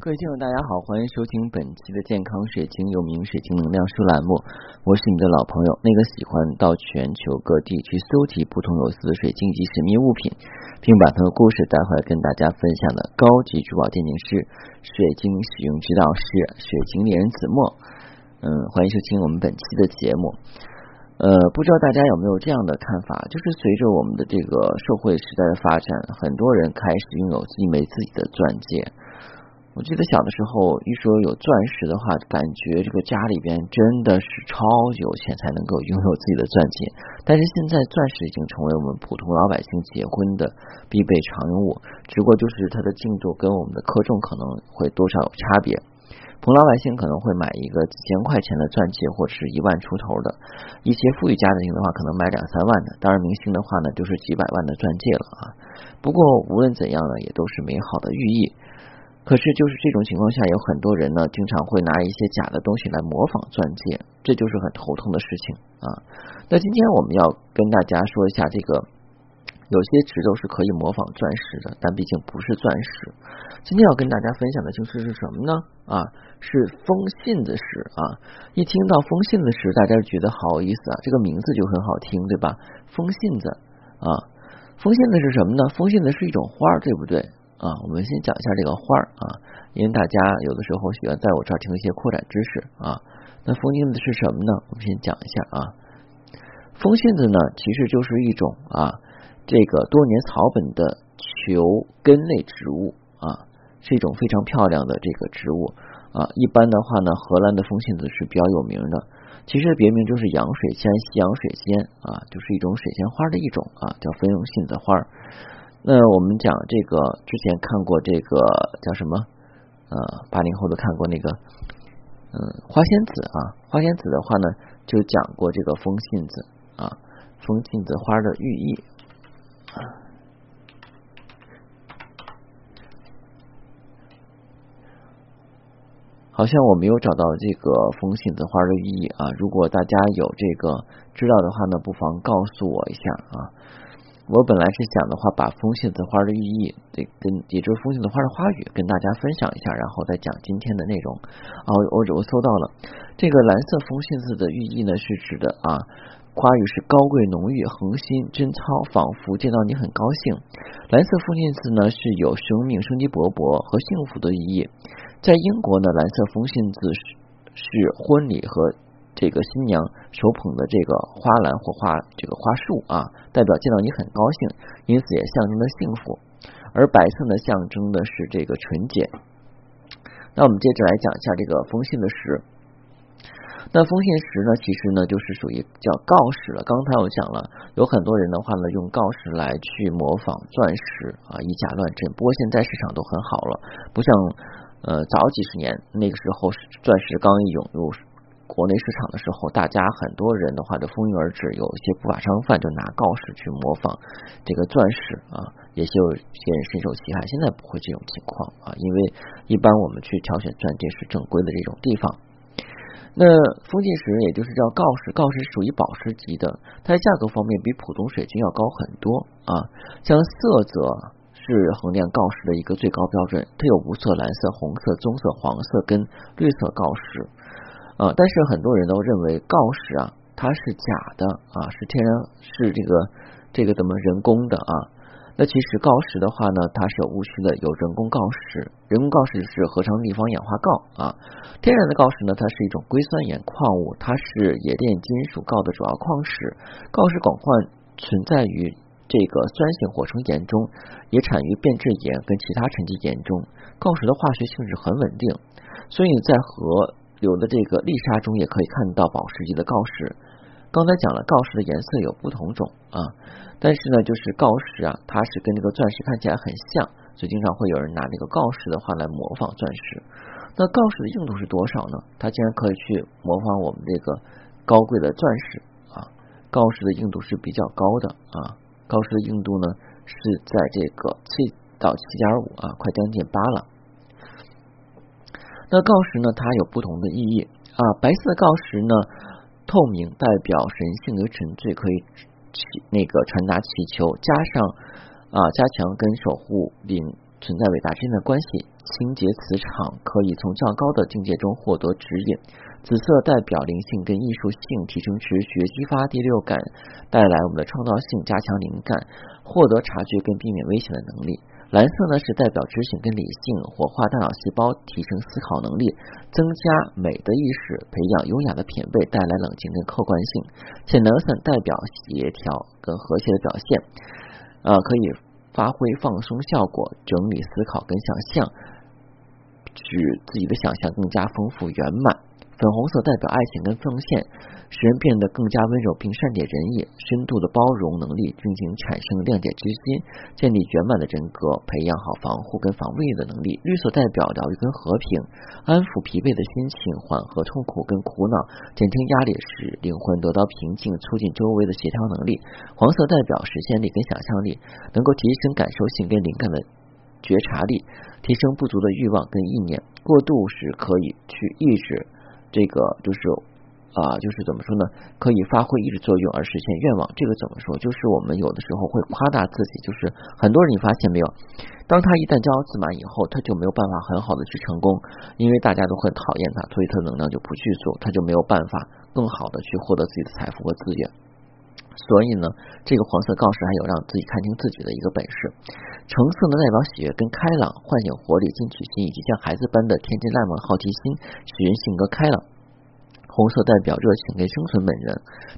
各位听友，大家好，欢迎收听本期的健康水晶有名水晶能量书栏目，我是你的老朋友，那个喜欢到全球各地去搜集不同有色的水晶及神秘物品，并把它的故事带回来跟大家分享的高级珠宝鉴定师、水晶使用指导师、水晶猎人子墨。嗯，欢迎收听我们本期的节目。呃，不知道大家有没有这样的看法，就是随着我们的这个社会时代的发展，很多人开始拥有一枚自己的钻戒。我记得小的时候，一说有钻石的话，感觉这个家里边真的是超有钱才能够拥有自己的钻戒。但是现在，钻石已经成为我们普通老百姓结婚的必备常用物，只不过就是它的净度跟我们的克重可能会多少有差别。普通老百姓可能会买一个几千块钱的钻戒，或者是一万出头的；一些富裕家庭的话，可能买两三万的。当然，明星的话呢，就是几百万的钻戒了啊。不过无论怎样呢，也都是美好的寓意。可是，就是这种情况下，有很多人呢，经常会拿一些假的东西来模仿钻戒，这就是很头痛的事情啊。那今天我们要跟大家说一下，这个有些石头是可以模仿钻石的，但毕竟不是钻石。今天要跟大家分享的就是是什么呢？啊，是风信子石啊。一听到风信子石，大家觉得好有意思啊，这个名字就很好听，对吧？风信子啊，风信子是什么呢？风信子是一种花，对不对？啊，我们先讲一下这个花儿啊，因为大家有的时候喜欢在我这儿听一些扩展知识啊。那风信子是什么呢？我们先讲一下啊。风信子呢，其实就是一种啊，这个多年草本的球根类植物啊，是一种非常漂亮的这个植物啊。一般的话呢，荷兰的风信子是比较有名的，其实别名就是洋水仙、西洋水仙啊，就是一种水仙花的一种啊，叫风信子花。那我们讲这个之前看过这个叫什么？呃，八零后都看过那个，嗯，花仙子啊。花仙子的话呢，就讲过这个风信子啊，风信子花的寓意。好像我没有找到这个风信子花的寓意啊。如果大家有这个知道的话呢，不妨告诉我一下啊。我本来是想的话，把风信子花的寓意，这跟也就是风信子花的花语，跟大家分享一下，然后再讲今天的内容。啊，我我搜到了这个蓝色风信子的寓意呢，是指的啊，花语是高贵浓郁、恒心贞操，仿佛见到你很高兴。蓝色风信子呢，是有生命、生机勃勃和幸福的寓意。在英国呢，蓝色风信子是是婚礼和。这个新娘手捧的这个花篮或花这个花束啊，代表见到你很高兴，因此也象征着幸福。而白色呢，象征的是这个纯洁。那我们接着来讲一下这个风信的石。那风信石呢，其实呢就是属于叫锆石了。刚才我讲了，有很多人的话呢，用锆石来去模仿钻石啊，以假乱真。不过现在市场都很好了，不像呃早几十年那个时候，钻石刚一涌入。国内市场的时候，大家很多人的话就蜂拥而至，有一些不法商贩就拿锆石去模仿这个钻石啊，也就有些人深受其害。现在不会这种情况啊，因为一般我们去挑选钻戒是正规的这种地方。那封信石也就是叫锆石，锆石属于宝石级的，它在价格方面比普通水晶要高很多啊。像色泽是衡量锆石的一个最高标准，它有无色、蓝色、红色、棕色、黄色跟绿色锆石。啊，但是很多人都认为锆石啊，它是假的啊，是天然，是这个这个怎么人工的啊？那其实锆石的话呢，它是有误区的，有人工锆石，人工锆石是合成立方氧化锆啊，天然的锆石呢，它是一种硅酸盐矿物，它是冶炼金属锆的主要矿石。锆石广泛存在于这个酸性火成岩中，也产于变质岩跟其他沉积岩中。锆石的化学性质很稳定，所以在和有的这个丽莎中也可以看到宝石级的锆石。刚才讲了锆石的颜色有不同种啊，但是呢，就是锆石啊，它是跟这个钻石看起来很像，所以经常会有人拿这个锆石的话来模仿钻石。那锆石的硬度是多少呢？它竟然可以去模仿我们这个高贵的钻石啊！锆石的硬度是比较高的啊，锆石的硬度呢是在这个七到七点五啊，快将近八了。那锆石呢？它有不同的意义啊。白色锆石呢，透明，代表神性和纯粹，可以祈那个传达祈求，加上啊加强跟守护灵存在伟大之间的关系。清洁磁场可以从较高的境界中获得指引。紫色代表灵性跟艺术性，提升直觉，激发第六感，带来我们的创造性，加强灵感，获得察觉跟避免危险的能力。蓝色呢是代表知性跟理性，活化大脑细胞，提升思考能力，增加美的意识，培养优雅的品味，带来冷静跟客观性。浅蓝色代表协调跟和谐的表现，呃，可以发挥放松效果，整理思考跟想象，使自己的想象更加丰富圆满。粉红色代表爱情跟奉献，使人变得更加温柔并善解人意，深度的包容能力，并且产生谅解之心，建立圆满的人格，培养好防护跟防卫的能力。绿色代表疗愈跟和平，安抚疲惫的心情，缓和痛苦跟苦恼，减轻压力，使灵魂得到平静，促进周围的协调能力。黄色代表实现力跟想象力，能够提升感受性跟灵感的觉察力，提升不足的欲望跟意念，过度时可以去抑制。这个就是啊，就是怎么说呢？可以发挥意志作用而实现愿望。这个怎么说？就是我们有的时候会夸大自己，就是很多人你发现没有？当他一旦骄傲自满以后，他就没有办法很好的去成功，因为大家都很讨厌他，所以他能量就不去做，他就没有办法更好的去获得自己的财富和资源。所以呢，这个黄色告示还有让自己看清自己的一个本事。橙色呢代表喜悦跟开朗，唤醒活力、进取心以及像孩子般的天真烂漫、好奇心，使人性格开朗。红色代表热情跟生存本能，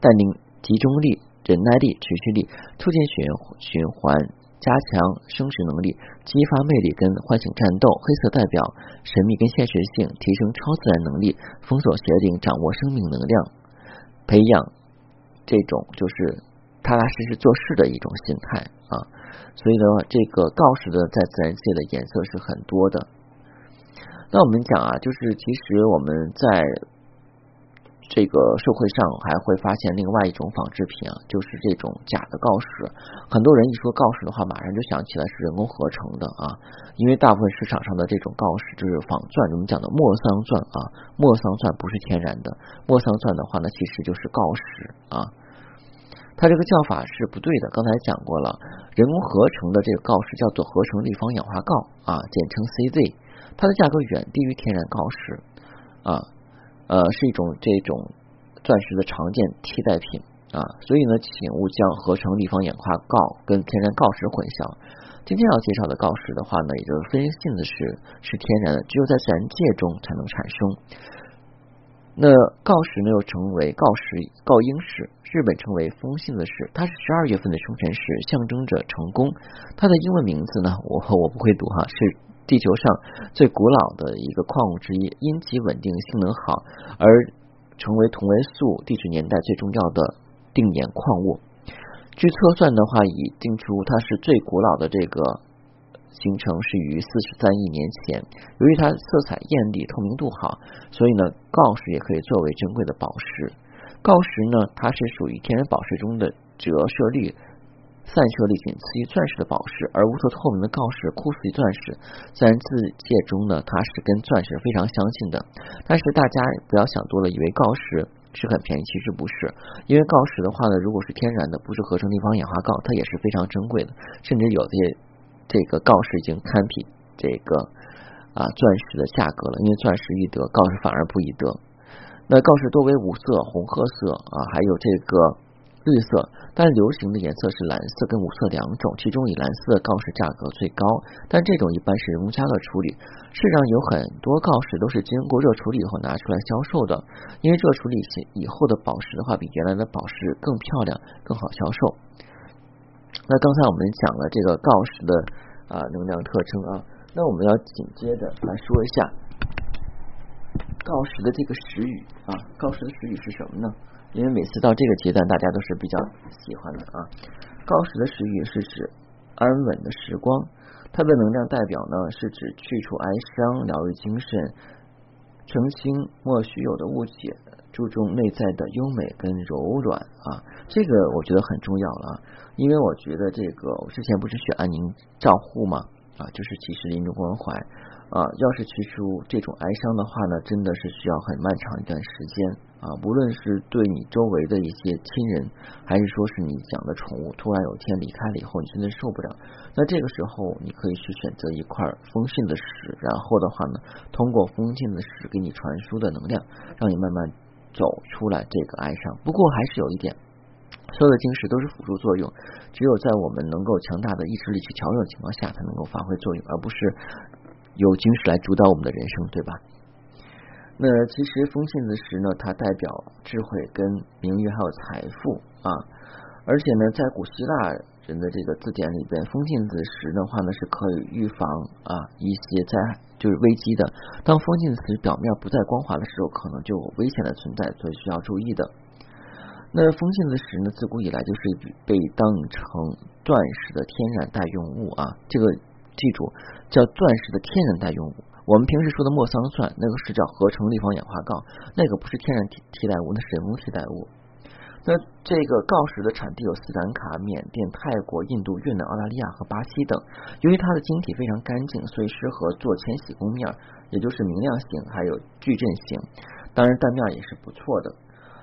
带领集中力、忍耐力、持续力，促进血液循环，加强生殖能力，激发魅力跟唤醒战斗。黑色代表神秘跟现实性，提升超自然能力，封锁邪灵，掌握生命能量，培养。这种就是踏踏实实做事的一种心态啊，所以呢，这个锆石的在自然界的颜色是很多的。那我们讲啊，就是其实我们在。这个社会上还会发现另外一种仿制品啊，就是这种假的锆石。很多人一说锆石的话，马上就想起来是人工合成的啊，因为大部分市场上的这种锆石就是仿钻，我们讲的莫桑钻啊，莫桑钻不是天然的，莫桑钻的话呢，其实就是锆石啊。它这个叫法是不对的，刚才讲过了，人工合成的这个锆石叫做合成立方氧化锆啊，简称 CZ，它的价格远低于天然锆石啊。呃，是一种这种钻石的常见替代品啊，所以呢，请勿将合成立方氧化锆跟天然锆石混淆。今天要介绍的锆石的话呢，也就是分性的石，是天然的，只有在自然界中才能产生。那锆石呢，又称为锆石、锆英石，日本称为风信的石，它是十二月份的生辰石，象征着成功。它的英文名字呢，我我不会读哈，是。地球上最古老的一个矿物之一，因其稳定性能好而成为同位素地质年代最重要的定年矿物。据测算的话，已定出它是最古老的这个形成是于四十三亿年前。由于它色彩艳丽、透明度好，所以呢，锆石也可以作为珍贵的宝石。锆石呢，它是属于天然宝石中的折射率。散射力仅次于钻石的宝石，而无色透明的锆石酷似于钻石。自然界中呢，它是跟钻石非常相近的。但是大家不要想多了，以为锆石是很便宜，其实不是。因为锆石的话呢，如果是天然的，不是合成立方氧化锆，它也是非常珍贵的。甚至有些这个锆石已经堪比这个啊钻石的价格了。因为钻石易得，锆石反而不易得。那锆石多为五色、红褐色啊，还有这个。绿色，但流行的颜色是蓝色跟五色两种，其中以蓝色锆石价格最高，但这种一般是人工加热处理。市场有很多锆石都是经过热处理以后拿出来销售的，因为热处理以后的宝石的话，比原来的宝石更漂亮、更好销售。那刚才我们讲了这个锆石的啊能量特征啊，那我们要紧接着来说一下锆石的这个石语啊，锆石的石语是什么呢？因为每次到这个阶段，大家都是比较喜欢的啊。高时的时语是指安稳的时光，它的能量代表呢是指去除哀伤、疗愈精神、澄清莫须有的误解、注重内在的优美跟柔软啊。这个我觉得很重要了，因为我觉得这个我之前不是学安宁照护嘛，啊，就是其实临终关怀啊。要是去除这种哀伤的话呢，真的是需要很漫长一段时间啊。无论是对你周围的一些亲人，还是说是你养的宠物，突然有一天离开了以后，你真的受不了。那这个时候，你可以去选择一块封信的石，然后的话呢，通过封信的石给你传输的能量，让你慢慢走出来这个哀伤。不过还是有一点。所有的晶石都是辅助作用，只有在我们能够强大的意志力去调整的情况下，才能够发挥作用，而不是由晶石来主导我们的人生，对吧？那其实风信子石呢，它代表智慧、跟名誉还有财富啊，而且呢，在古希腊人的这个字典里边，风信子石的话呢，是可以预防啊一些灾就是危机的。当风信子石表面不再光滑的时候，可能就有危险的存在，所以需要注意的。那风信子石呢，自古以来就是被当成钻石的天然代用物啊。这个记住，叫钻石的天然代用物。我们平时说的莫桑钻，那个是叫合成立方氧化锆，那个不是天然替替代物，那是人工替代物。那这个锆石的产地有斯兰卡、缅甸、泰国、印度、越南、澳大利亚和巴西等。由于它的晶体非常干净，所以适合做千禧工面，也就是明亮型，还有矩阵型。当然，蛋面也是不错的。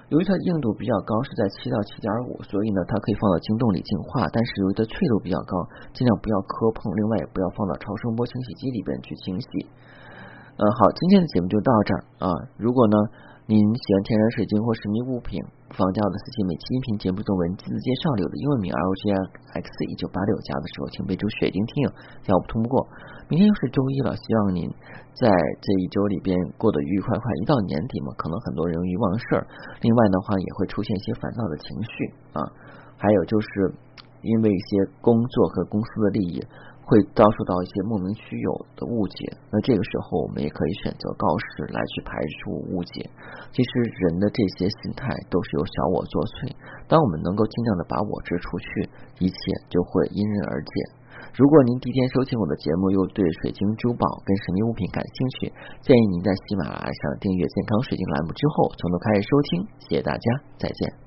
由于它硬度比较高，是在七到七点五，所以呢，它可以放到晶洞里净化。但是由于它脆度比较高，尽量不要磕碰。另外，也不要放到超声波清洗机里边去清洗。嗯，好，今天的节目就到这儿啊。如果呢，您喜欢天然水晶或神秘物品？放加我的私信，每期音频节目中文字介绍里的英文名 R O G X 一九八六加的时候，请备注“水晶听友”，要不通不过。明天又是周一了，希望您在这一周里边过。得愉愉快快。一到年底嘛，可能很多人容易忘事儿，另外的话也会出现一些烦躁的情绪啊。还有就是因为一些工作和公司的利益。会遭受到一些莫名虚有的误解，那这个时候我们也可以选择告示来去排除误解。其实人的这些心态都是由小我作祟，当我们能够尽量的把我执除去，一切就会因人而解。如果您第一天收听我的节目，又对水晶珠宝跟神秘物品感兴趣，建议您在喜马拉雅上订阅健康水晶栏目之后，从头开始收听。谢谢大家，再见。